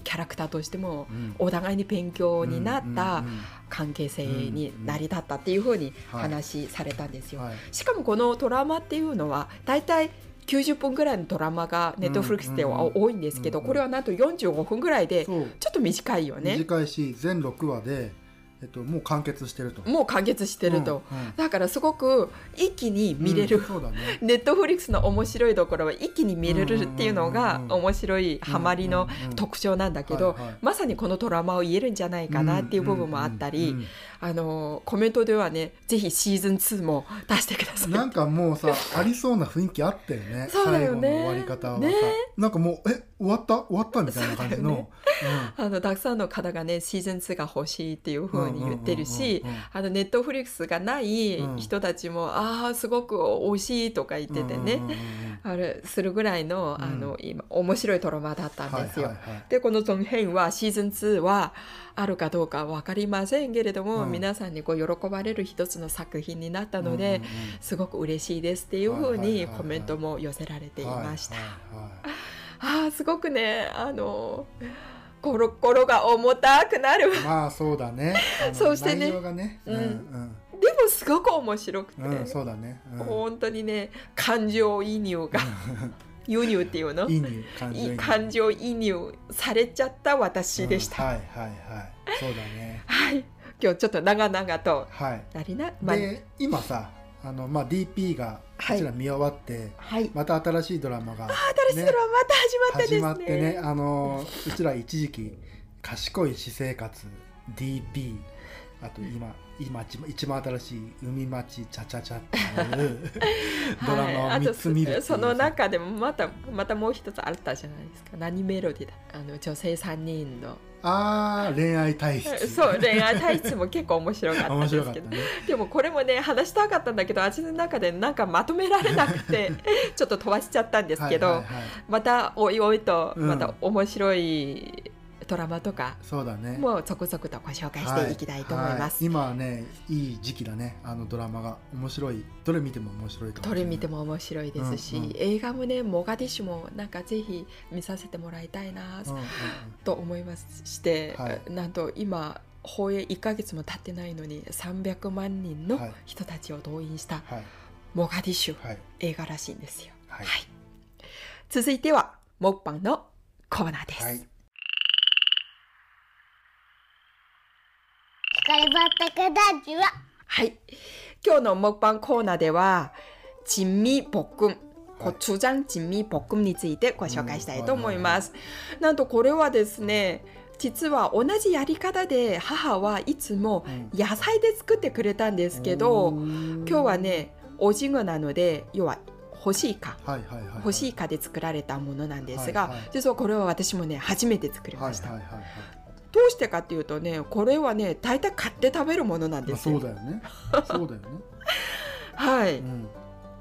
キャラクターとしてもお互いに勉強になった関係性に成り立ったっていうふうにはい話されたんですよ。はい。しかもこのドラマっていうのは大体90分ぐらいのドラマがネットフリックスでは多いんですけど、これはなんと45分ぐらいでちょっと短いよね。短いし全6話で、えっと、もう完結してると。もう完結してると、うんうん。だからすごく一気に見れる、うんそうだね。ネットフリックスの面白いところは一気に見れるっていうのが面白いハマりの特徴なんだけど、まさにこのドラマを言えるんじゃないかなっていう部分もあったり、あのコメントではねぜひシーズン2も出してください。なんかもうさありそうな雰囲気あったよねそうだよね。最後の終わり方はさ、ね。なんかもうえ終わった終わったみたいな感じの、そうだよあのたくさんの方がねシーズン2が欲しいっていうふうに言ってるしネットフリックスがない人たちも、ああすごく美味しいとか言っててね、うんうんうんうんあれするぐらいの,、うん。あの今面白いドラマだったんですよ。でこのゾンヘンはシーズン2はあるかどうか分かりませんけれども、うん。皆さんにこう喜ばれる一つの作品になったので、うんうんうん。すごく嬉しいですっていうふうにコメントも寄せられていました。はいはいはいああすごくねあの心が重たくなるまあそうだね。そしてね。ね。うん。うんでもすごく面白くて、うん、うん、そうだね、うん、本当にね感情移入が輸入っていうの？感情移入。されちゃった私でした。はいはいはい。そうだね。はい。今日ちょっと長々と。はい。なりな、まあ。で今さあの、まあ、DP がこちら見終わって、はい。また新しいドラマが、新しいドラマまた始まったですね。始まってねあのうちら一時期「賢い私生活 DP」あと今今一番一番新しい「海町チャチャチャ」っていう ドラマをはい3つ見るっていその中でもまたまたもう一つあったじゃないですか。何メロディーだあの女性3人のあー恋愛体質。そう恋愛体質も結構面白かったですけど。ね。でもこれもね話したかったんだけど味の中でなんかまとめられなくて ちょっと飛ばしちゃったんですけど、はいはいはい。またおいおいとうん。また面白いドラマとかそうだね。も続々とご紹介していきたいと思います。はは今はねいい時期だね。あのドラマが面白いどれ見ても面白いどれ見ても面白いですし、うんうん。映画もねモガディッシュもなんかぜひ見させてもらいたいなうんうんうん。と思いまして、はい。なんと今放映1ヶ月も経ってないのに300万人のはい。人たちを動員したはい。モガディッシュはい。映画らしいんですよ。はい。続いてはモッパンのコーナーです。い光ばったけだちははい。今日のモッパンコーナーでは、珍味ボックン。コチュジャン珍味볶음についてご紹介したいと思います。なんとこれはですね、実は同じやり方で母はいつもうん野菜で作ってくれたんですけど、今今日はね、おじぐなので、要は干しイカ。はいはいはい干しイカで作られたものなんですが、はいはい実はこれは私もね初めて作りはいました、はいはいはいどうしてかっていうとねこれはね大体買って食べるものなんでまあすよ、そうだよね。そうだよね。はい、うん。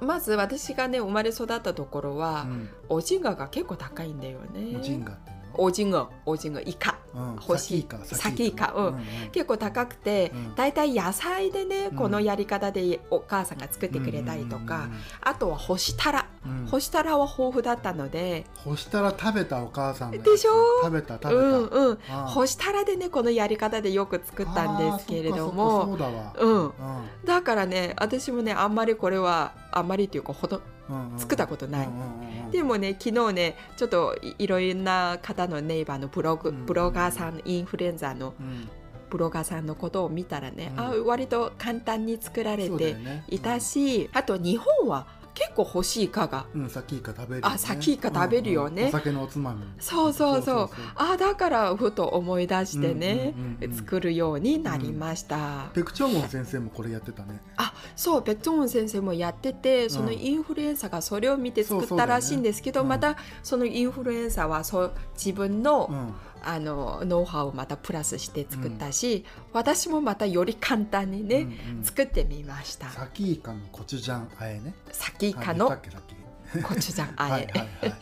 まず私がね生まれ育ったところは、うん。おじがが結構高いんだよね。おジンガっおじがおじがイカ。うん。干しサキイカサキうん。うん結構高くて、うん。大体野菜でねうん。このやり方でお母さんが作ってくれたりとか、あとは干したら。干したらは豊富だったので、干したら食べたお母さんでしょ？食べた食べた、うんうん。干したらでねこのやり方でよく作ったんですけれども。うん。うだからね私もねあんまりこれはあんまりっていうかほどんうんうん作ったことない。うんうんうんうん。でもね昨日ねちょっといいろいろな方のネイバーのブログうん。ブロガーさんインフルエンザのうん。ブロガーさんのことを見たらね、うん。あ割と簡単に作られてそうだよね。いたし、あと日本は結構欲しいかが。うん、サキイカ食べるよね、あサキイカ食べるよね。うんうんお酒のおつまみ。そうそうそう。あだからふと思い出してね、うんうんうんうん。作るようになりました。ペクチョンゴン先生もこれやってたね。あそうベッドンウン先生もやっててそのうんインフルエンサがそれを見て作ったらしいんですけど、うんまたそのインフルエンサはそう自分の,、うんあのノウハウをまたプラスして作ったし、私もまたより簡単にね、うんうん。作ってみました。サキイカのコチュジャンあえね。サキイカあのコチュジャン あえ、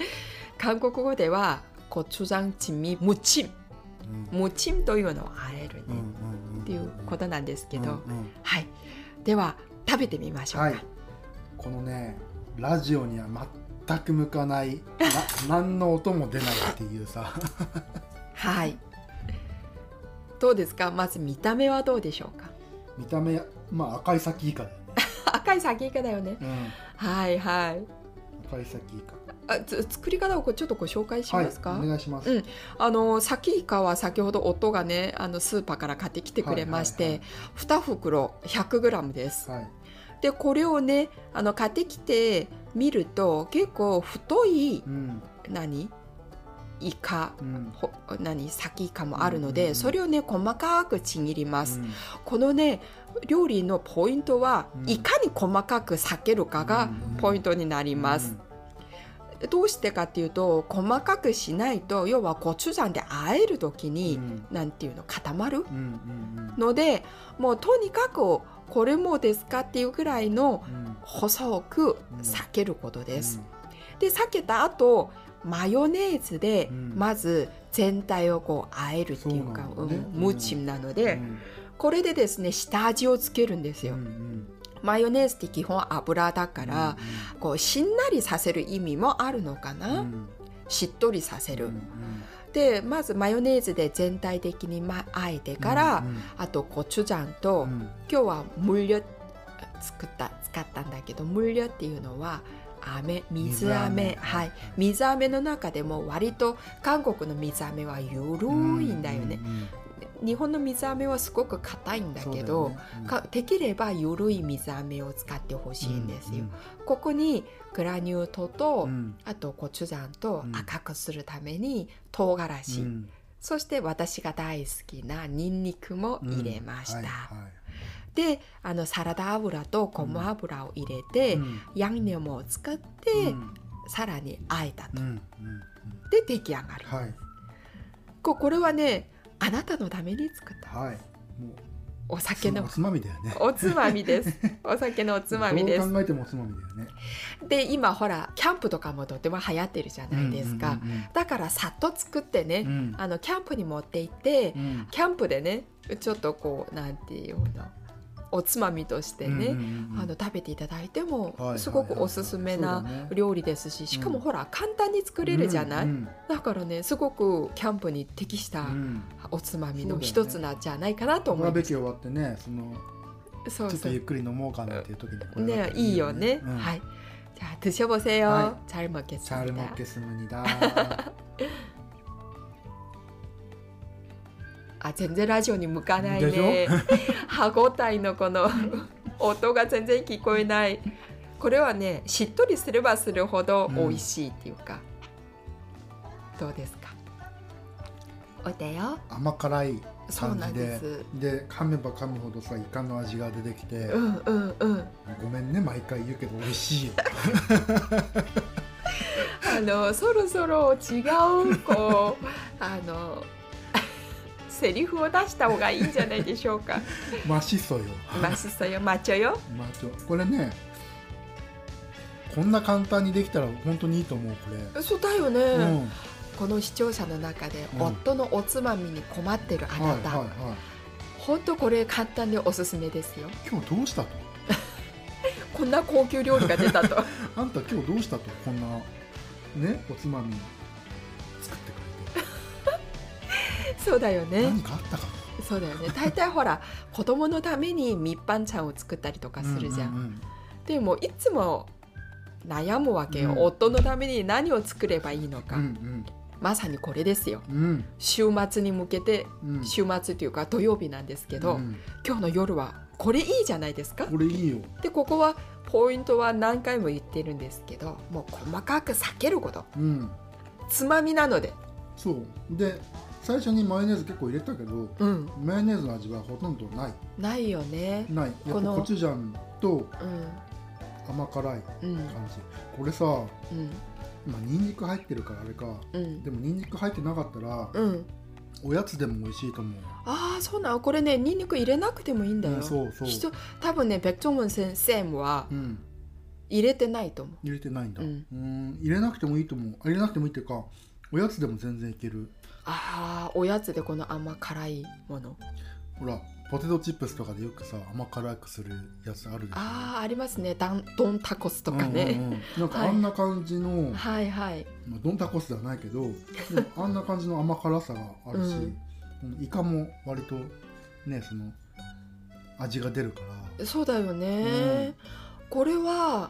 韓国語ではコチュジャンチミムチン。うん。ムチンというのをあえるね、うんうんうんっていうことなんですけど、うんうん。はい。では食べてみましょうか。はい。このねラジオには全く向かないな何の音も出ないっていうさはい。どうですか？まず見た目はどうでしょうか？見た目まあ赤いサキイカだよね、赤い先イカだよね。うん、はいはい。赤いサキイカあつ作り方をこうちょっとご紹介しますか？はいお願いします、うんあのサキイカは先ほど夫がねあのスーパーから買ってきてくれまして、はいはい2袋 100g です。はいでこれをねあの買ってきて見ると結構太いうん何？イカうん。ほ何サキイカもあるので、うんうんうんそれをね細かくちぎります。うん。このね料理のポイントは、うん。いかに細かく裂けるかがうんポイントになります。どうしてかっていうと細かくしないと要はコチュジャンで和える時うんに、うん。なんていうの固まるのでもうとにかくこれもですかっていうぐらいのうん。細くうん。裂けることです。で裂けた後マヨネーズでうん。まず全体をこう和えるっていうか、そうなんムチムなのうで、ん。これでですね下味をつけるんですよ。うんうん。マヨネーズって基本油だから、こうしんなりさせる意味もあるのかうんな、うん。しっとりさせる、うんでまずマヨネーズで全体的にまあえてから、うん。あとコチュジャンと、うん。今日はムリョ作った使ったんだけどムリョっていうのは飴水飴はい。水飴の中でも割と韓国の水飴は緩いんだよね、うんうん日本の水飴はすごく硬いんだけどね。うん。かできれば緩い水飴を使ってほしいんですよ、うんここにグラニュー糖と、うん。あとコチュジャンとうん。赤くするために唐辛子、うん。そして私が大好きなニンニクも入れました、はいはいであのサラダ油とごま油を入れて、うん。ヤンニョムを使って、うん。さらにあえたと、で出来上がる、はい。ここれはねあなたのために作った。はい。もうお酒の。おつまみだよね。おつまみです。お酒のおつまみです。考えてもおつまみだよね。で今ほらキャンプとかもとても流行ってるじゃないですか、だからさっと作ってね、うん。あのキャンプに持って行って、うん。キャンプでねちょっとこうなんていうのおつまみとしてね、うんうんうんあの食べていただいてもはいはいすごくおすすめそうだなね料理ですししかもうんほら簡単に作れるじゃない、うんだからねすごくキャンプに適したうんおつまみのそうだよね一つなんじゃないかなと思います。バーベキュー終わってねそのそうそうちょっとゆっくり飲もうかなっていう時にこれだねといいよね。うんはい。じゃあ드셔보세요。 は 잘 먹겠습 잘 니다。 먹겠습니다 あ全然ラジオに向かないね。歯ごたえのこの音が全然聞こえない。これはねしっとりすればするほど美味しいっていうか、どうですか？おいでよ。甘辛いそうなん感じでで噛めば噛むほどさイカの味が出てきて、うんうんうん。ごめんね毎回言うけど美味しいよ。あのそろそろ違うこう あのセリフを出した方がいいんじゃないでしょうか。マシソよ。マシソよ。マッチョよ。マチョ。これねこんな簡単にできたら本当にいいと思うこそうだよね、れ、うん。この視聴者の中で、うん。夫のおつまみに困ってるあはいなた、はいはい。本当これ簡単でおすすめですよ。今日どうしたと？こんな高級料理が出たと。あんた今日どうしたと？こんなねおつまみ そうだよね。何かあったか。そうだよね。大体ほら子供のためにみっぱんちゃんを作ったりとかなするじゃん,、ううでもいつも悩むわけよ、うん。夫のために何を作ればいいのか、うんまさにこれですよ。うん。うん週末に向けてうん。週末というか土曜日なんですけど、うん。今日の夜はこれいいじゃないですか。これいいよ。でここはポイントは何回も言ってるんですけどもう細かく避けること。うん。つまみなので。そう。で最初にマヨネーズ結構入れたけどうんマヨネーズの味はほとんどないないよねないやっぱこのコチュジャンとう甘辛いんうん感じこれさうんまあニンニク入ってるからあれかうんでもニンニク入ってなかったらうんおやつでも美味しいと思うああそうなのこれねニンニク入れなくてもいいんだよ、うんそうそう人多分ね백종원先生はうん入れてないと思う入れてないんだううんん入れなくてもいいと思う入れなくてもいいっていうかおやつでも全然いける ああおやつでこの甘辛いもの。ほらポテトチップスとかでよくさ甘辛くするやつあるでしょああありますね。ダンドンタコスとかね、うんうんうん。なんかはい。あんな感じの、はいはい。まあ、ドンタコスではないけどあんな感じの甘辛さがあるし、うん。うんイカも割とねその味が出るから。そうだよね、これは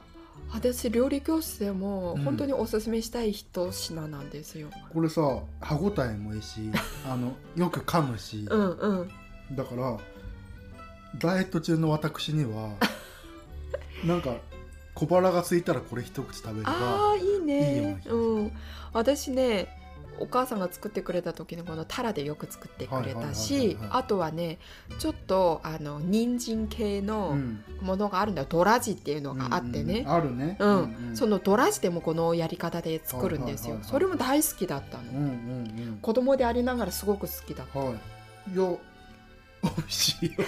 私料理教室でもうん本当におすすめしたい一品なんですよ。これさ歯ごたえもいいし あのよく噛むし、うんうん。だからダイエット中の私には なんか小腹が空いたらこれ一口食べればああいいいいようなね気。うん。私ねお母さんが作ってくれた時にこのタラでよく作ってくれたしあとはねちょっとあの人参系うのん。ものがあるんだよ。ドラジっていうのがあってね。うんうんあるね。うん、そののドラジでもこのやり方で作るんですよ。それも大好きだったの。うんうん子供でありながらすごく好きだった。うんはい。いや美味しいよ。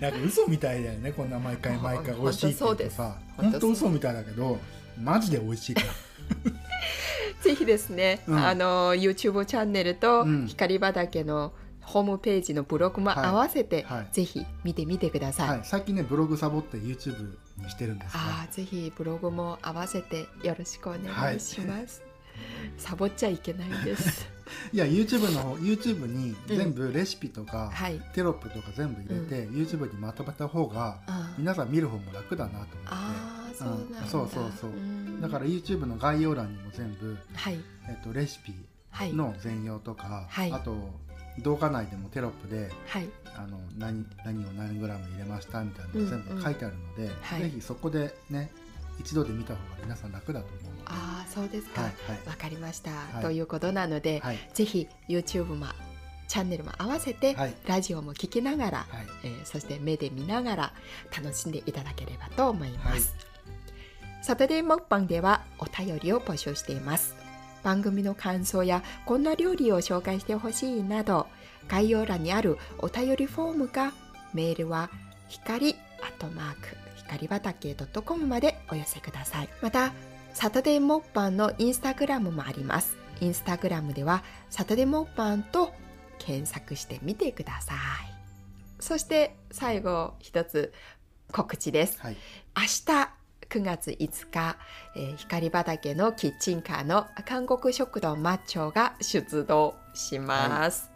なんか嘘みたいだよね。こんな毎回毎回ほん美味しいってさ。本当嘘みたいだけどマジで美味しいからぜひですね、うん。あの YouTube チャンネルとうん。光畑のホームページのブログも合わせて、はい。はいぜひ見てみてください。はい、最近ねブログサボって YouTube にしてるんですが。ああぜひブログも合わせてよろしくお願いします。サボっちゃいけないんです。いや YouTube の方 YouTube に全部レシピとか、はい。テロップとか全部入れて、YouTube にまとめた方があー皆さん見る方も楽だなと思って。そうなんだ。うんそうそうそう。うん。だから YouTube の概要欄にも全部、はい。えっと、レシピはい。の全容とか、はい。あと動画内でもテロップではい。あの何何を何グラム入れましたみたいなの全部書いてあるので、はい。ぜひそこでね一度で見た方が皆さん楽だと思うので。ああそうですか。わ、はいはい。かりました、い。ということなので、はい。ぜひ YouTube もチャンネルも合わせて、はい。ラジオも聞きながら、はい。えーそして目で見ながら楽しんでいただければと思います、サタデーモッパンではお便りを募集しています。番組の感想やこんな料理を紹介してほしいなど概要欄にあるお便りフォームかメールは光アットマーク光畑 .com までお寄せください。またサタデーモッパンのインスタグラムもあります。インスタグラムではサタデーモッパンと検索してみてください。そして最後一つ告知です。はい。明日9月5日、えー光畑のキッチンカーの韓国食堂マッチョが出動します、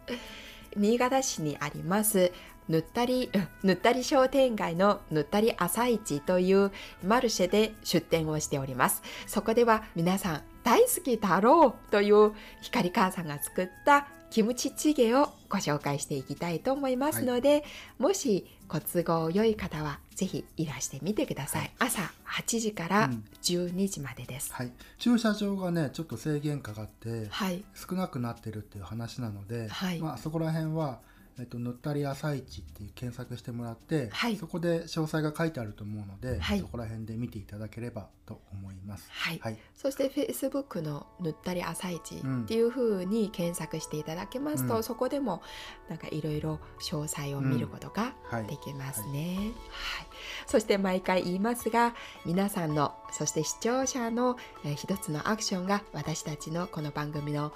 新潟市にありますぬったりうん ぬったり商店街のぬったり朝市というマルシェで出店をしております。そこでは皆さん大好きだろうという光母さんが作ったキムチチゲをご紹介していきたいと思いますので、もしご都合良い方はぜひいらしてみてください、朝8時からうん。12時までです、はい、駐車場がねちょっと制限かかってはい。少なくなってるっていう話なので、はい。まあ、そこら辺は、えっと、ぬったり朝市っていう検索してもらって、はい。そこで詳細が書いてあると思うので、はい。そこら辺で見ていただければと思います。はい。はい、そして Facebook の「ぬったり朝市」っていう風に検索していただけますと、うん。そこでもなんかいろいろ詳細を見ることがはい。できますね、はい。そして毎回言いますが皆さんのそして視聴者の、えー一つのアクションが私たちのこの番組の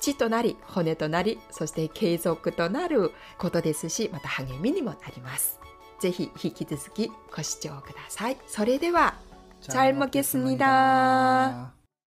血となり骨となりそして継続となることですしまた励みにもなりますぜひ引き続きご視聴くださいそれでは 잘 먹겠습니다.